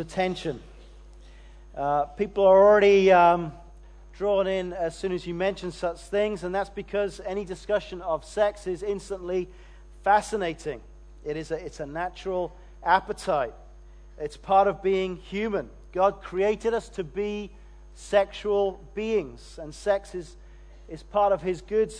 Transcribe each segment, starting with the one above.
attention. Uh, people are already um, drawn in as soon as you mention such things, and that's because any discussion of sex is instantly fascinating. It is a, it's a natural appetite, it's part of being human. God created us to be sexual beings, and sex is, is part of His good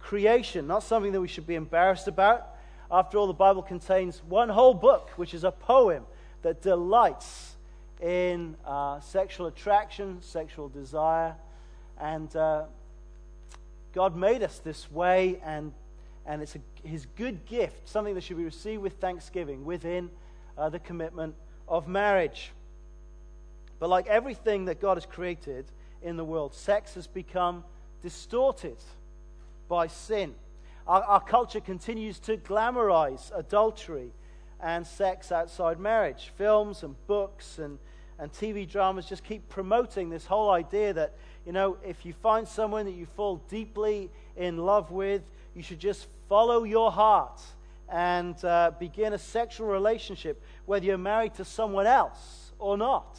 creation, not something that we should be embarrassed about. After all, the Bible contains one whole book, which is a poem that delights in uh, sexual attraction, sexual desire. And uh, God made us this way, and, and it's a, His good gift, something that should be received with thanksgiving within uh, the commitment of marriage. But like everything that God has created in the world, sex has become distorted by sin. Our, our culture continues to glamorize adultery and sex outside marriage. Films and books and, and TV dramas just keep promoting this whole idea that, you know, if you find someone that you fall deeply in love with, you should just follow your heart and uh, begin a sexual relationship, whether you're married to someone else or not.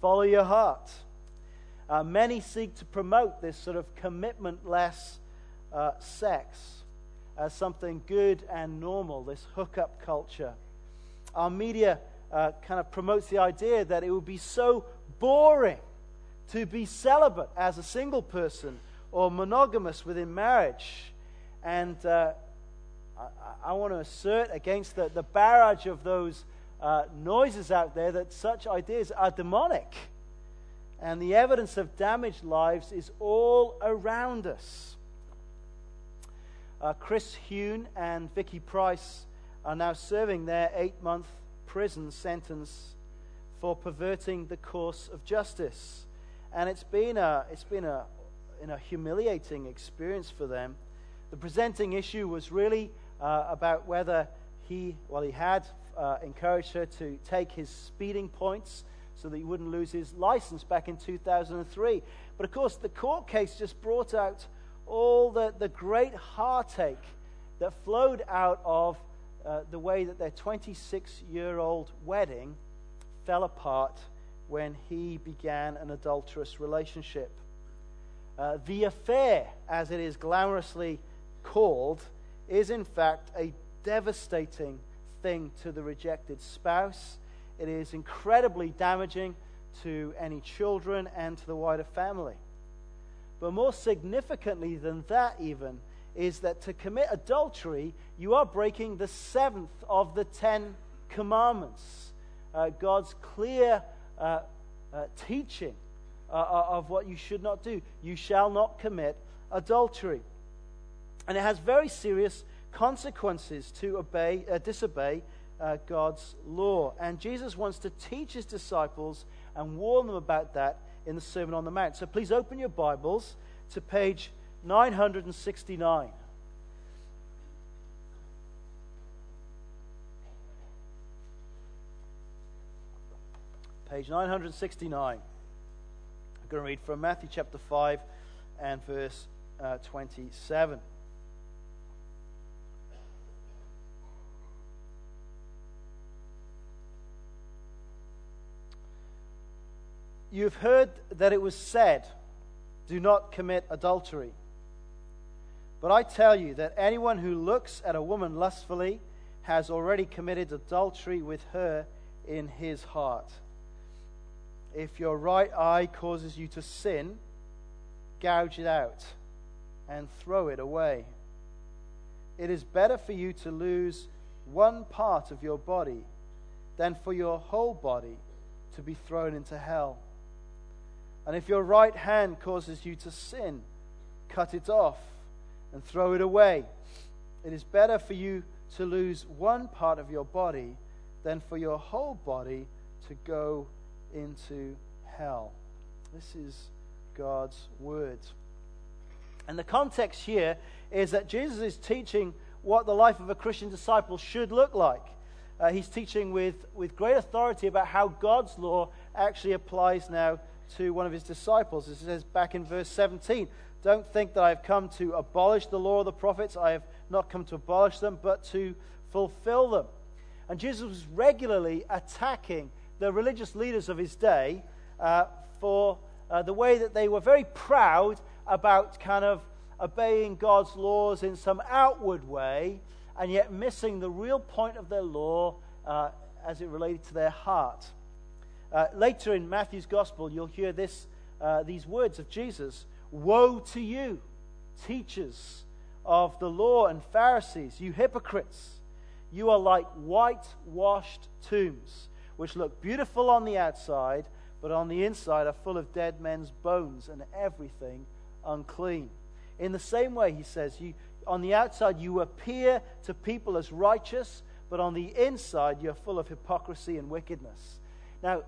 Follow your heart. Uh, many seek to promote this sort of commitment-less uh, sex as something good and normal, this hookup culture. Our media uh, kind of promotes the idea that it would be so boring to be celibate as a single person or monogamous within marriage. And uh, I, I, want to assert against the, the barrage of those uh, noises out there that such ideas are demonic. And the evidence of damaged lives is all around us. Uh, Chris Huhne and Vicky Pryce are now serving their eight month prison sentence for perverting the course of justice. And it's been a, it's been a, in a humiliating experience for them. The presenting issue was really uh, about whether he, well, he had uh, encouraged her to take his speeding points so that he wouldn't lose his license back in 2003. But of course, the court case just brought out all the, the great heartache that flowed out of uh, the way that their 26 year old wedding fell apart when he began an adulterous relationship. Uh, the affair, as it is glamorously called, is in fact a devastating thing to the rejected spouse. It is incredibly damaging to any children and to the wider family. But more significantly than that, even, is that to commit adultery, you are breaking the seventh of the Ten Commandments. Uh, God's clear uh, uh, teaching uh, uh, of what you should not do. You shall not commit adultery. And it has very serious consequences to obey, uh, disobey God's law. And Jesus wants to teach his disciples and warn them about that in the Sermon on the Mount. So please open your Bibles to page 969. Page 969. I'm going to read from Matthew chapter 5 and verse uh, 27. You've heard that it was said, Do not commit adultery. But I tell you that anyone who looks at a woman lustfully has already committed adultery with her in his heart. If your right eye causes you to sin, gouge it out and throw it away. It is better for you to lose one part of your body than for your whole body to be thrown into hell. And if your right hand causes you to sin, cut it off and throw it away. It is better for you to lose one part of your body than for your whole body to go into hell. This is God's word. And the context here is that Jesus is teaching what the life of a Christian disciple should look like. Uh, he's teaching with, with great authority about how God's law actually applies now to one of his disciples. It says back in verse 17, Don't think that I have come to abolish the law of the prophets. I have not come to abolish them, but to fulfill them. And Jesus was regularly attacking the religious leaders of his day uh, for uh, the way that they were very proud about kind of obeying God's laws in some outward way and yet missing the real point of their law uh, as it related to their heart. Uh, later in Matthew's gospel, you'll hear this, uh, these words of Jesus Woe to you, teachers of the law and Pharisees, you hypocrites! You are like whitewashed tombs, which look beautiful on the outside, but on the inside are full of dead men's bones and everything unclean. In the same way, he says, you, on the outside you appear to people as righteous, but on the inside you're full of hypocrisy and wickedness. Now,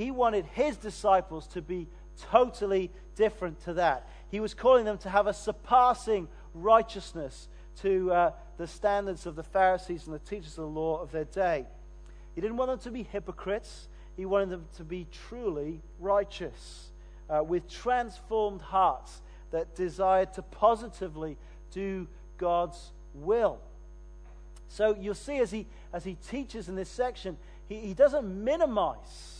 he wanted his disciples to be totally different to that. He was calling them to have a surpassing righteousness to uh, the standards of the Pharisees and the teachers of the law of their day. He didn't want them to be hypocrites, he wanted them to be truly righteous, uh, with transformed hearts that desired to positively do God's will. So you'll see as he, as he teaches in this section, he, he doesn't minimize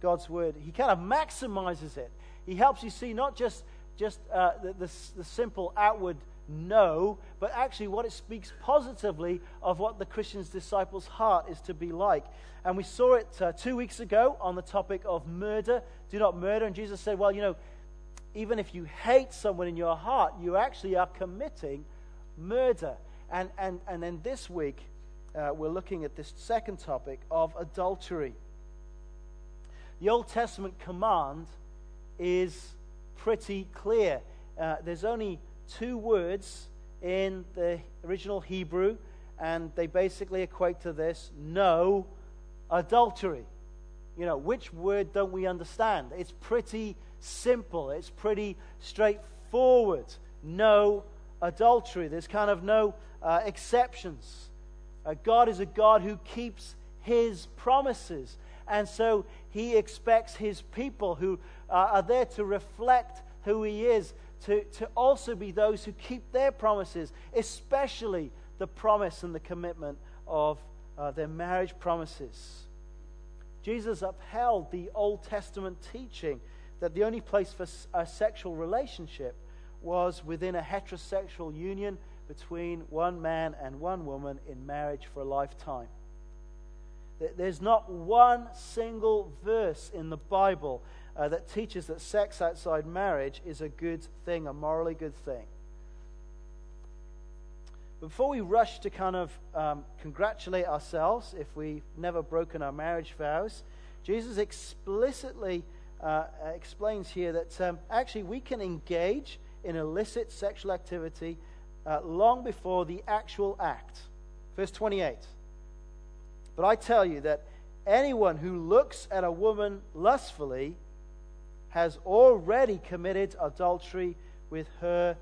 God's word, he kind of maximizes it. He helps you see not just, just uh, the, the, the simple outward no, but actually what it speaks positively of what the Christian's disciples' heart is to be like. And we saw it uh, two weeks ago on the topic of murder. Do not murder. And Jesus said, well, you know, even if you hate someone in your heart, you actually are committing murder. And, and, and then this week, uh, we're looking at this second topic of adultery. The Old Testament command is pretty clear. Uh, there's only two words in the original Hebrew, and they basically equate to this no adultery. You know, which word don't we understand? It's pretty simple, it's pretty straightforward. No adultery. There's kind of no uh, exceptions. Uh, God is a God who keeps his promises. And so he expects his people who uh, are there to reflect who he is to, to also be those who keep their promises, especially the promise and the commitment of uh, their marriage promises. Jesus upheld the Old Testament teaching that the only place for a sexual relationship was within a heterosexual union between one man and one woman in marriage for a lifetime. There's not one single verse in the Bible uh, that teaches that sex outside marriage is a good thing, a morally good thing. Before we rush to kind of um, congratulate ourselves if we've never broken our marriage vows, Jesus explicitly uh, explains here that um, actually we can engage in illicit sexual activity uh, long before the actual act. Verse 28. But I tell you that anyone who looks at a woman lustfully has already committed adultery with her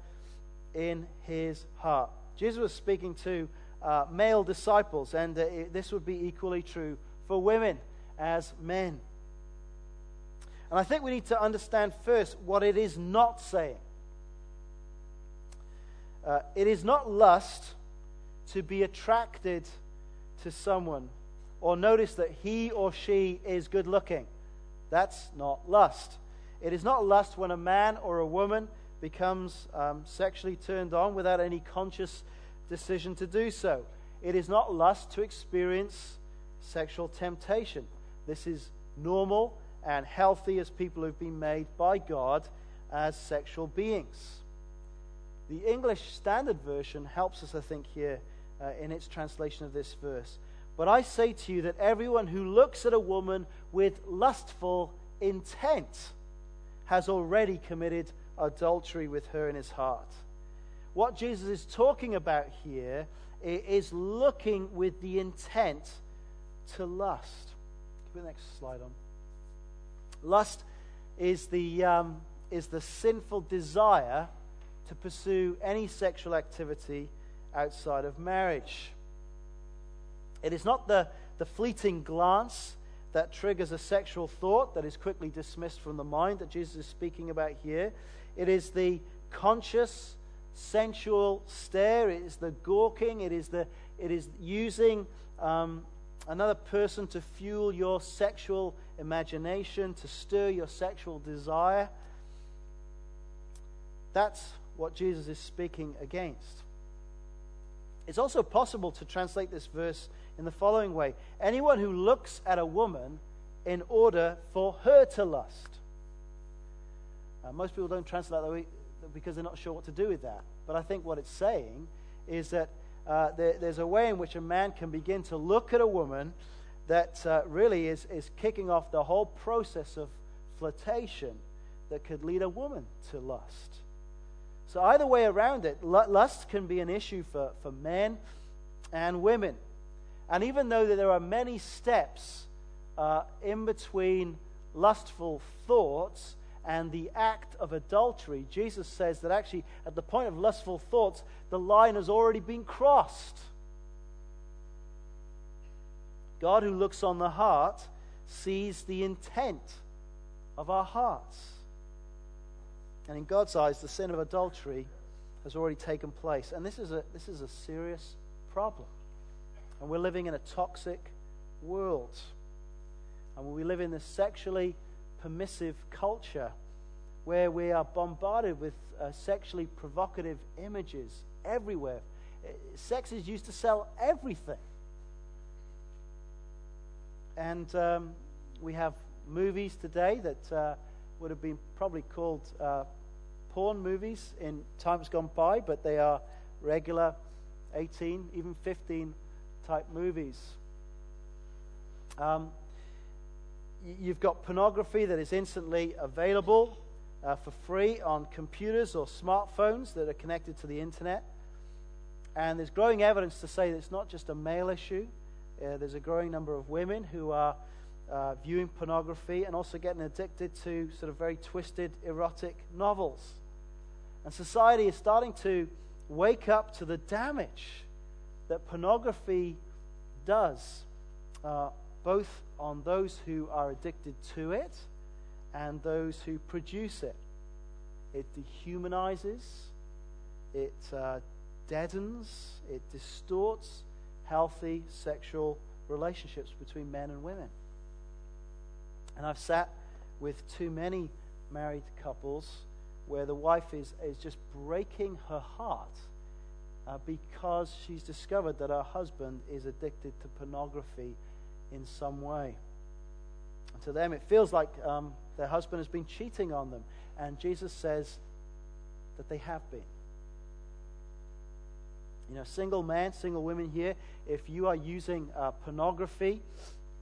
in his heart. Jesus was speaking to uh, male disciples, and uh, this would be equally true for women as men. And I think we need to understand first what it is not saying. Uh, it is not lust to be attracted to someone or notice that he or she is good looking. That's not lust. It is not lust when a man or a woman becomes um, sexually turned on without any conscious decision to do so. It is not lust to experience sexual temptation. This is normal and healthy as people who've been made by God as sexual beings. The English Standard Version helps us, I think, here uh, in its translation of this verse. But I say to you that everyone who looks at a woman with lustful intent has already committed adultery with her in his heart. What Jesus is talking about here is looking with the intent to lust. Give the next slide on. Lust is the, um, is the sinful desire to pursue any sexual activity outside of marriage. It is not the, the fleeting glance that triggers a sexual thought that is quickly dismissed from the mind that Jesus is speaking about here. It is the conscious, sensual stare. It is the gawking. It is, the, it is using um, another person to fuel your sexual imagination, to stir your sexual desire. That's what Jesus is speaking against. It's also possible to translate this verse in the following way anyone who looks at a woman in order for her to lust. Uh, most people don't translate that because they're not sure what to do with that. But I think what it's saying is that uh, there, there's a way in which a man can begin to look at a woman that uh, really is, is kicking off the whole process of flirtation that could lead a woman to lust. So, either way around it, lust can be an issue for, for men and women. And even though there are many steps uh, in between lustful thoughts and the act of adultery, Jesus says that actually, at the point of lustful thoughts, the line has already been crossed. God, who looks on the heart, sees the intent of our hearts. And in God's eyes, the sin of adultery has already taken place. And this is a, this is a serious problem. And we're living in a toxic world. And we live in this sexually permissive culture where we are bombarded with uh, sexually provocative images everywhere. Uh, sex is used to sell everything. And um, we have movies today that uh, would have been probably called uh, porn movies in times gone by, but they are regular 18, even 15 type movies. Um, you've got pornography that is instantly available uh, for free on computers or smartphones that are connected to the internet. And there's growing evidence to say that it's not just a male issue. Uh, there's a growing number of women who are uh, viewing pornography and also getting addicted to sort of very twisted erotic novels. And society is starting to wake up to the damage that pornography does, uh, both on those who are addicted to it and those who produce it. It dehumanizes, it uh, deadens, it distorts healthy sexual relationships between men and women. And I've sat with too many married couples where the wife is, is just breaking her heart uh, because she's discovered that her husband is addicted to pornography in some way. And to them, it feels like um, their husband has been cheating on them. And Jesus says that they have been. You know, single men, single women here, if you are using uh, pornography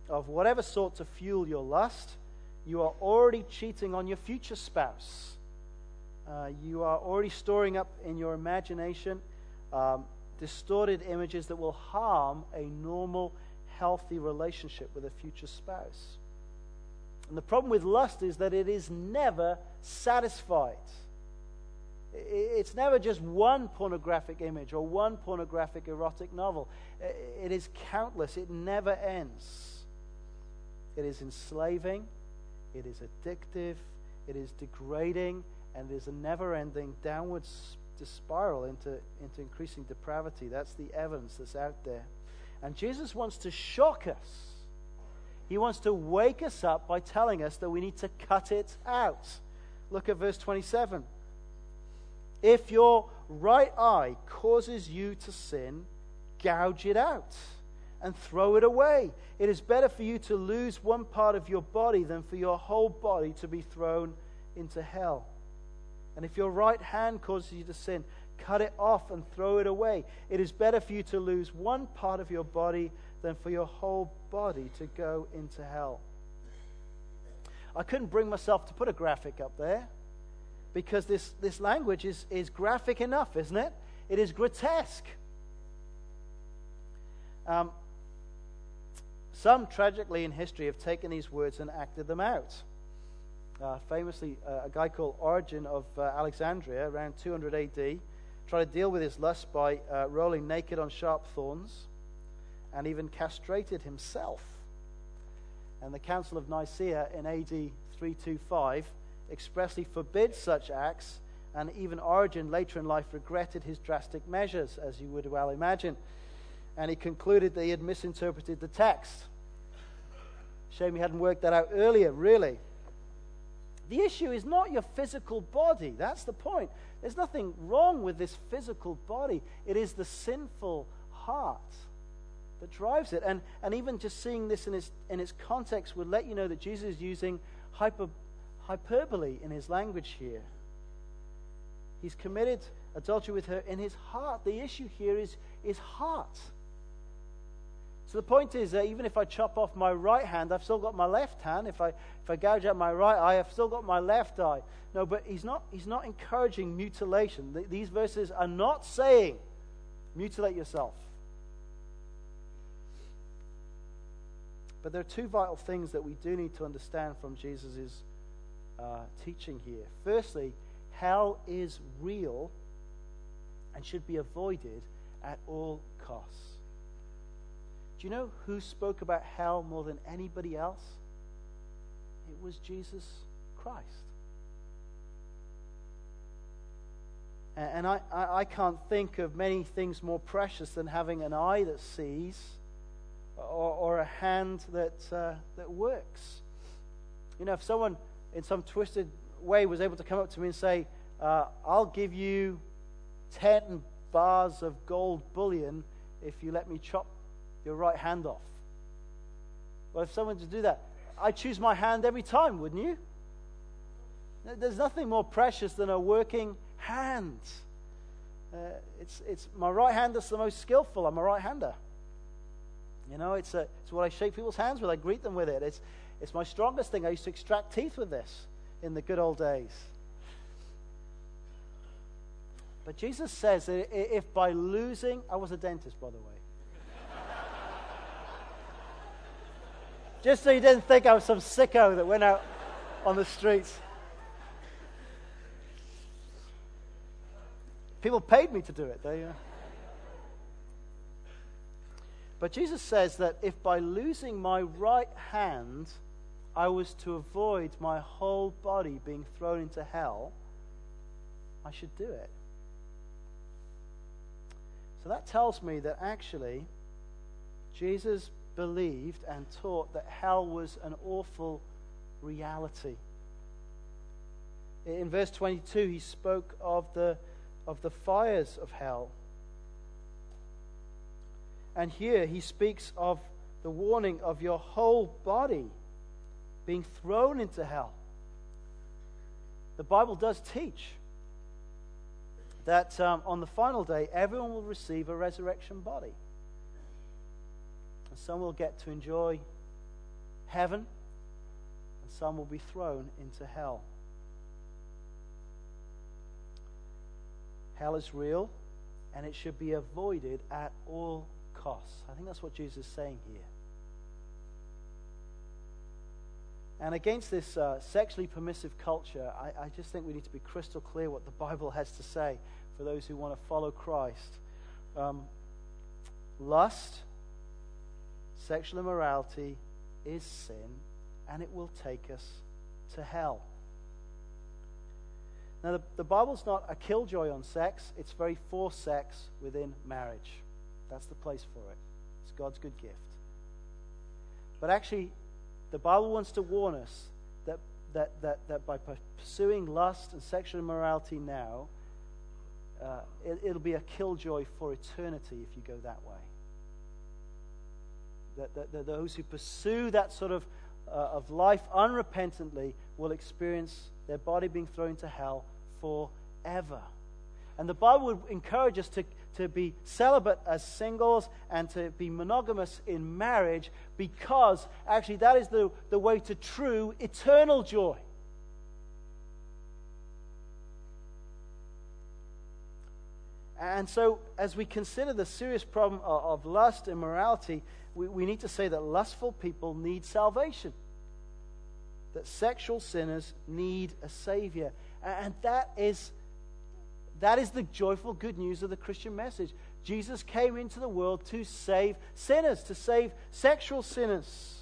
of whatever sort to fuel your lust, you are already cheating on your future spouse. Uh, you are already storing up in your imagination um, distorted images that will harm a normal, healthy relationship with a future spouse. And the problem with lust is that it is never satisfied. It's never just one pornographic image or one pornographic erotic novel. It is countless. It never ends. It is enslaving, it is addictive, it is degrading, and it is a never ending downward spiral into, into increasing depravity. That's the evidence that's out there. And Jesus wants to shock us. He wants to wake us up by telling us that we need to cut it out. Look at verse 27. If your right eye causes you to sin, gouge it out and throw it away. It is better for you to lose one part of your body than for your whole body to be thrown into hell. And if your right hand causes you to sin, cut it off and throw it away. It is better for you to lose one part of your body than for your whole body to go into hell. I couldn't bring myself to put a graphic up there because this, this language is, is graphic enough, isn't it? It is grotesque. Um, some, tragically in history, have taken these words and acted them out. Uh, famously, uh, a guy called Origen of uh, Alexandria, around 200 AD, tried to deal with his lust by uh, rolling naked on sharp thorns and even castrated himself. And the Council of Nicaea in AD 325 expressly forbids such acts, and even Origen later in life regretted his drastic measures, as you would well imagine. and he concluded that he had misinterpreted the text. Shame he hadn't worked that out earlier, really. The issue is not your physical body. That's the point. There's nothing wrong with this physical body, it is the sinful heart that drives it. And, and even just seeing this in its, in its context would let you know that Jesus is using hyper, hyperbole in his language here. He's committed adultery with her in his heart. The issue here is, is heart. So the point is that even if I chop off my right hand, I've still got my left hand. If I, if I gouge out my right eye, I've still got my left eye. No, but he's not, he's not encouraging mutilation. These verses are not saying mutilate yourself. But there are two vital things that we do need to understand from Jesus' uh, teaching here. Firstly, hell is real and should be avoided at all costs. Do you know who spoke about hell more than anybody else? It was Jesus Christ. And I, I, can't think of many things more precious than having an eye that sees or, or a hand that, uh, that works. You know, if someone in some twisted way was able to come up to me and say, uh, I'll give you 10 bars of gold bullion if you let me chop your right hand off. Well, if someone to do that, I'd choose my hand every time, wouldn't you? There's nothing more precious than a working hand. Uh, it's, it's my right hand that's the most skillful. I'm a right hander. You know, it's, a, it's what I shake people's hands with. I greet them with it. It's, it's my strongest thing. I used to extract teeth with this in the good old days. But Jesus says that if by losing, I was a dentist, by the way. Just so you didn't think I was some sicko that went out on the streets. People paid me to do it, they. But Jesus says that if by losing my right hand I was to avoid my whole body being thrown into hell, I should do it. So that tells me that actually Jesus believed and taught that hell was an awful reality. In verse 22, he spoke of the, of the fires of hell. And here he speaks of the warning of your whole body being thrown into hell. The Bible does teach that um, on the final day, everyone will receive a resurrection body. And some will get to enjoy heaven, and some will be thrown into hell. Hell is real, and it should be avoided at all costs. I think that's what Jesus is saying here. And against this uh, sexually permissive culture, I, I, just think we need to be crystal clear what the Bible has to say for those who want to follow Christ. Um, lust Sexual immorality is sin, and it will take us to hell. Now, the, the Bible's not a killjoy on sex, it's very for sex within marriage. That's the place for it. It's God's good gift. But actually, the Bible wants to warn us that, that, that, that by pursuing lust and sexual immorality now, uh, it, it'll be a killjoy for eternity if you go that way that, those who pursue that sort of, uh, of life unrepentantly will experience their body being thrown to hell forever. And the Bible would encourage us to, to be celibate as singles and to be monogamous in marriage because actually that is the, the way to true eternal joy. And so, as we consider the serious problem of, lust, immorality, we, we need to say that lustful people need salvation, that sexual sinners need a Savior. And that is, that is the joyful good news of the Christian message. Jesus came into the world to save sinners, to save sexual sinners.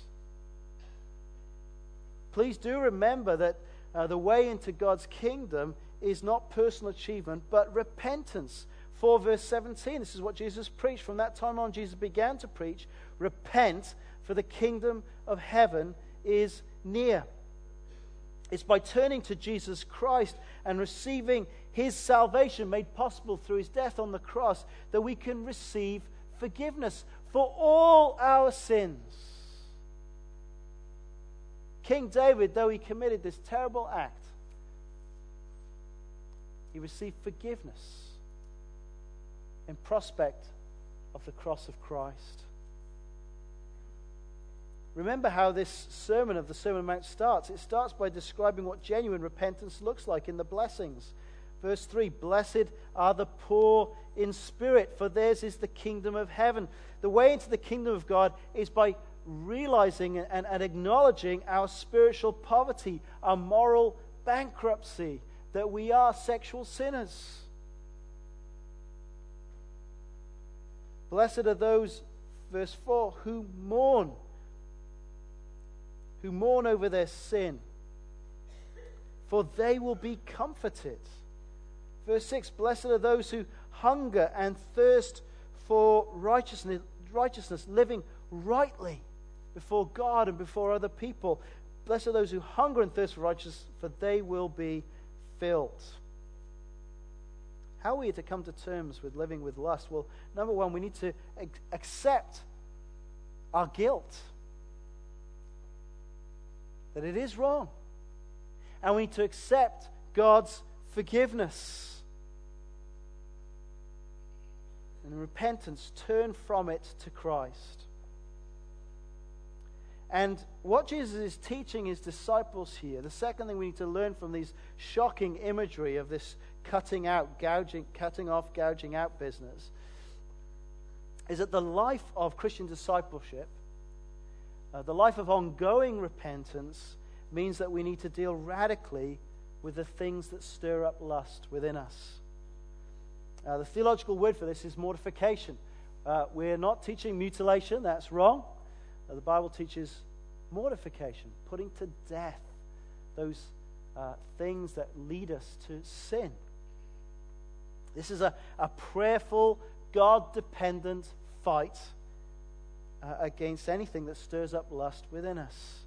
Please do remember that uh, the way into God's kingdom is not personal achievement, but repentance 4, verse 17. This is what Jesus preached. From that time on, Jesus began to preach Repent, for the kingdom of heaven is near. It's by turning to Jesus Christ and receiving his salvation made possible through his death on the cross that we can receive forgiveness for all our sins. King David, though he committed this terrible act, he received forgiveness in prospect of the cross of Christ. Remember how this sermon of the Sermon on Mount starts. It starts by describing what genuine repentance looks like in the blessings. Verse 3 Blessed are the poor in spirit, for theirs is the kingdom of heaven. The way into the kingdom of God is by realizing and, and acknowledging our spiritual poverty, our moral bankruptcy, that we are sexual sinners. Blessed are those, verse 4, who mourn, who mourn over their sin, for they will be comforted. Verse 6 Blessed are those who hunger and thirst for righteousness, righteousness, living rightly before God and before other people. Blessed are those who hunger and thirst for righteousness, for they will be filled. How are we to come to terms with living with lust? Well, number one, we need to accept our guilt. That it is wrong. And we need to accept God's forgiveness. And in repentance, turn from it to Christ. And what Jesus is teaching his disciples here, the second thing we need to learn from these shocking imagery of this cutting out, gouging, cutting off, gouging out business, is that the life of Christian discipleship, uh, the life of ongoing repentance, means that we need to deal radically with the things that stir up lust within us. Uh, the theological word for this is mortification. Uh, we're not teaching mutilation, that's wrong. Uh, the Bible teaches mortification, putting to death those uh, things that lead us to sin. This is a, a prayerful, God dependent fight uh, against anything that stirs up lust within us.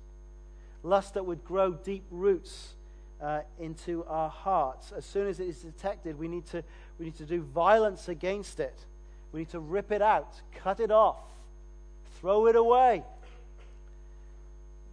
Lust that would grow deep roots uh, into our hearts. As soon as it is detected, we need, to, we need to do violence against it. We need to rip it out, cut it off, throw it away.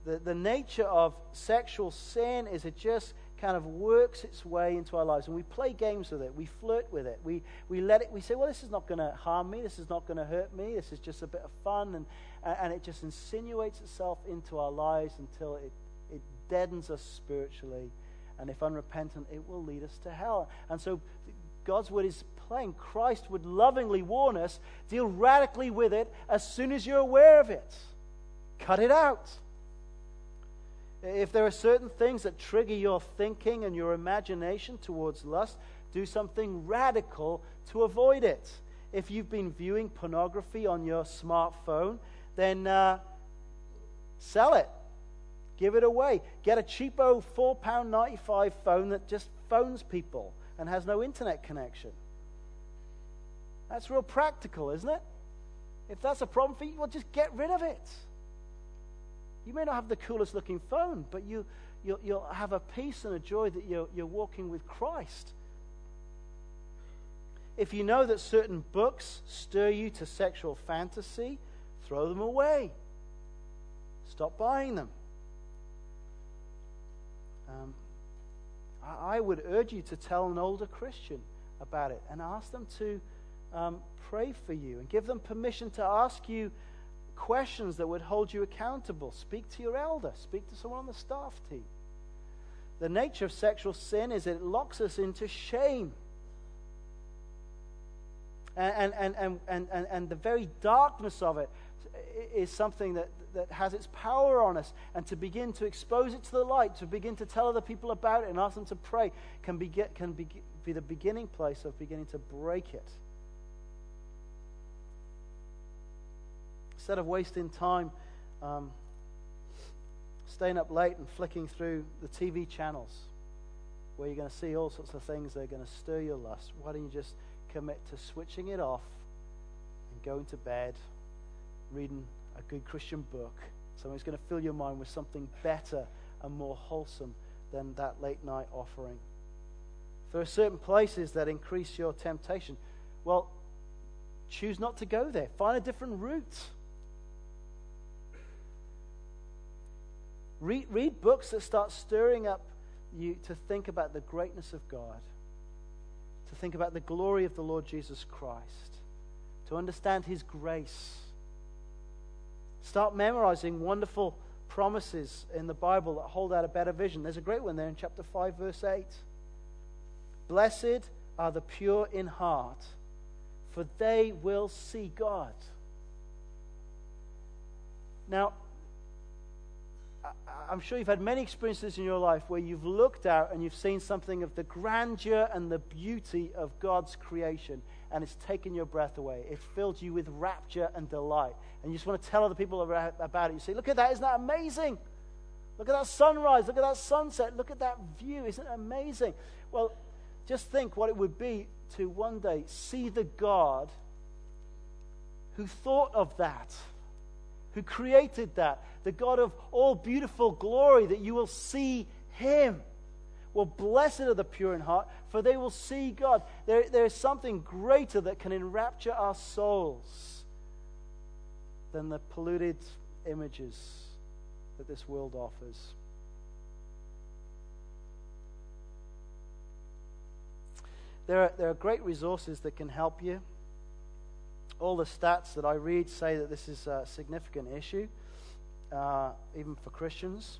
The, the nature of sexual sin is it just kind of works its way into our lives and we play games with it. We flirt with it. We, we let it, we say, well, this is not going to harm me. This is not going to hurt me. This is just a bit of fun. And, and it just insinuates itself into our lives until it, it deadens us spiritually. And if unrepentant, it will lead us to hell. And so God's word is plain. Christ would lovingly warn us deal radically with it as soon as you're aware of it. Cut it out. If there are certain things that trigger your thinking and your imagination towards lust, do something radical to avoid it. If you've been viewing pornography on your smartphone, then uh, sell it. Give it away. Get a cheapo £4.95 phone that just phones people and has no internet connection. That's real practical, isn't it? If that's a problem for you, well, just get rid of it. You may not have the coolest looking phone, but you, you'll, you'll have a peace and a joy that you're, you're walking with Christ. If you know that certain books stir you to sexual fantasy, throw them away. Stop buying them. Um, I, I, would urge you to tell an older Christian about it and ask them to um, pray for you and give them permission to ask you questions that would hold you accountable. Speak to your elder, speak to someone on the staff team. The nature of sexual sin is it locks us into shame. And, and, and, and, and, and the very darkness of it is something that, that has its power on us. And to begin to expose it to the light, to begin to tell other people about it and ask them to pray, can be, can be, be the beginning place of beginning to break it. Instead of wasting time um, staying up late and flicking through the TV channels where you're going to see all sorts of things that are going to stir your lust, why don't you just commit to switching it off and going to bed, reading a good Christian book, something that's going to fill your mind with something better and more wholesome than that late night offering. There are certain places that increase your temptation. Well, choose not to go there. Find a different route. Read, read books that start stirring up you to think about the greatness of God, to think about the glory of the Lord Jesus Christ, to understand His grace. Start memorizing wonderful promises in the Bible that hold out a better vision. There's a great one there in chapter 5, verse 8. Blessed are the pure in heart, for they will see God. Now, I'm sure you've had many experiences in your life where you've looked out and you've seen something of the grandeur and the beauty of God's creation, and it's taken your breath away. It's filled you with rapture and delight. And you just want to tell other people about it. You say, Look at that, isn't that amazing? Look at that sunrise, look at that sunset, look at that view, isn't it amazing? Well, just think what it would be to one day see the God who thought of that, who created that, the God of all beautiful glory, that you will see Him. Well, blessed are the pure in heart, for they will see God. There, there is something greater that can enrapture our souls than the polluted images that this world offers. There are, there are great resources that can help you. All the stats that I read say that this is a significant issue, uh, even for Christians.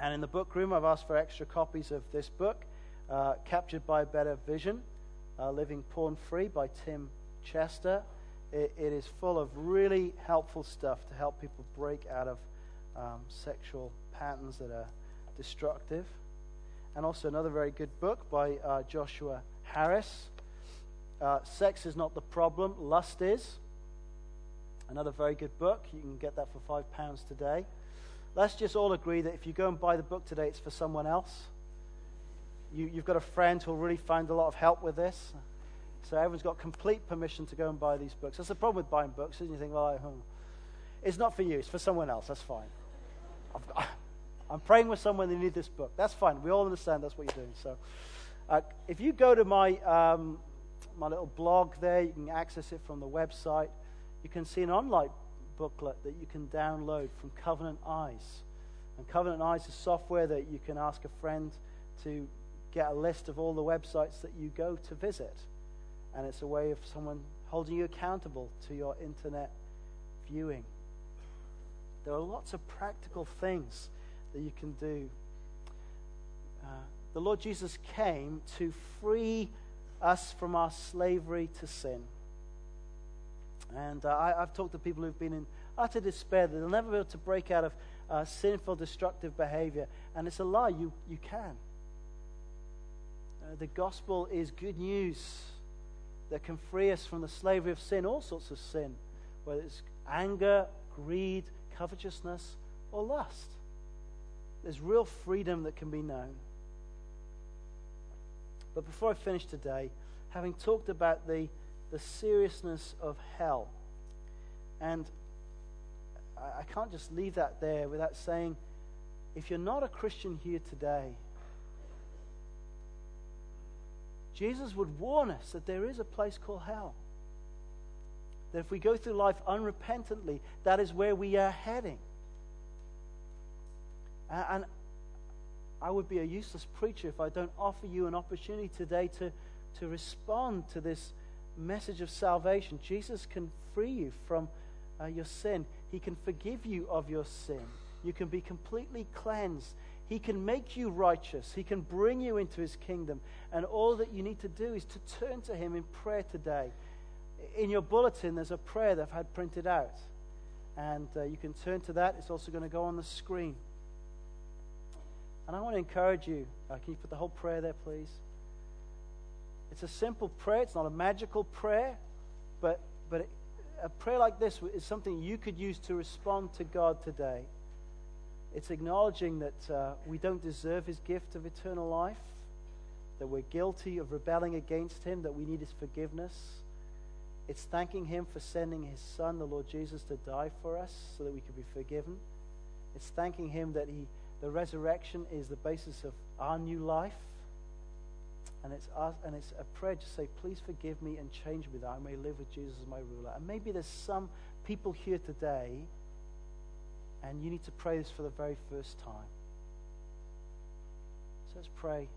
And in the book room, I've asked for extra copies of this book, uh, Captured by Better Vision uh, Living Porn Free by Tim Chester. It, it is full of really helpful stuff to help people break out of um, sexual patterns that are destructive and also another very good book by uh, Joshua Harris. Uh, Sex is not the problem, lust is. Another very good book. You can get that for five pounds today. Let's just all agree that if you go and buy the book today, it's for someone else. You, have got a friend who'll really find a lot of help with this. So everyone's got complete permission to go and buy these books. That's the problem with buying books, and you think, well, hmm. it's not for you, it's for someone else. That's fine. I'm praying with someone they need this book. That's fine. We all understand that's what you're doing. So, uh, if you go to my um, my little blog there, you can access it from the website. You can see an online booklet that you can download from Covenant Eyes. And Covenant Eyes is software that you can ask a friend to get a list of all the websites that you go to visit. And it's a way of someone holding you accountable to your internet viewing. There are lots of practical things that you can do. Uh, the Lord Jesus came to free us from our slavery to sin. And uh, I, have talked to people who've been in utter despair that they'll never be able to break out of uh, sinful, destructive behavior. And it's a lie. You, you can. Uh, the gospel is good news that can free us from the slavery of sin, all sorts of sin, whether it's anger, greed, covetousness, or lust. There's real freedom that can be known. But before I finish today, having talked about the, the seriousness of hell, and I, I can't just leave that there without saying, if you're not a Christian here today, Jesus would warn us that there is a place called hell. That if we go through life unrepentantly, that is where we are heading. And I would be a useless preacher if I don't offer you an opportunity today to, to respond to this message of salvation. Jesus can free you from uh, your sin, He can forgive you of your sin. You can be completely cleansed. He can make you righteous. He can bring you into His kingdom. And all that you need to do is to turn to Him in prayer today. In your bulletin, there's a prayer that I've had printed out. And uh, you can turn to that. It's also going to go on the screen. And I want to encourage you. Uh, can you put the whole prayer there, please? It's a simple prayer. It's not a magical prayer, but but it, a prayer like this is something you could use to respond to God today. It's acknowledging that uh, we don't deserve His gift of eternal life, that we're guilty of rebelling against Him, that we need His forgiveness. It's thanking Him for sending His Son, the Lord Jesus, to die for us so that we could be forgiven. It's thanking Him that he, the resurrection is the basis of our new life. And it's, us, and it's a prayer to say, please forgive me and change me that I may live with Jesus as my ruler. And maybe there's some people here today, and you need to pray this for the very first time. So let's pray.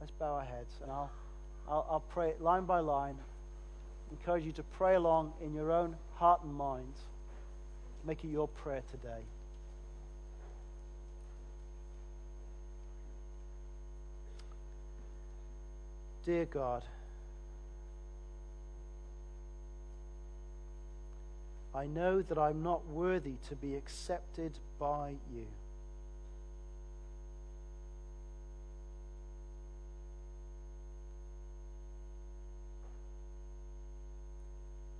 Let's bow our heads, and I'll, I'll, I'll pray line by line. Encourage you to pray along in your own heart and mind. Make it your prayer today. Dear God, I know that I'm not worthy to be accepted by you.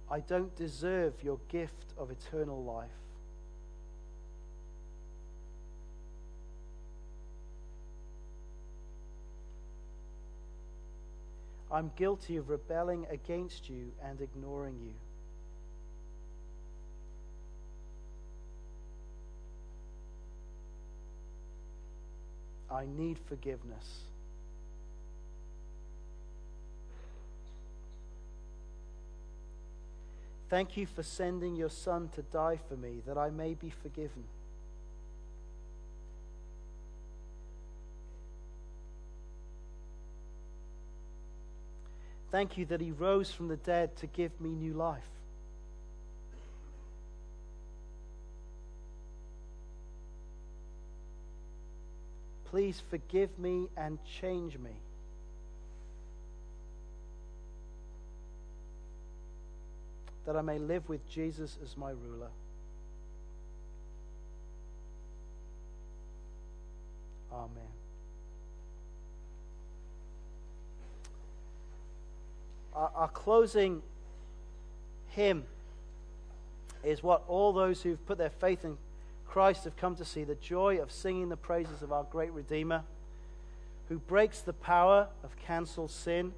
I don't deserve your gift of eternal life. I'm guilty of rebelling against you and ignoring you. I need forgiveness. Thank you for sending your Son to die for me that I may be forgiven. Thank you that he rose from the dead to give me new life. Please forgive me and change me. that I may live with Jesus as my ruler. Our, our, closing hymn is what all those who've put their faith in Christ have come to see the joy of singing the praises of our great Redeemer, who breaks the power of cancelled sin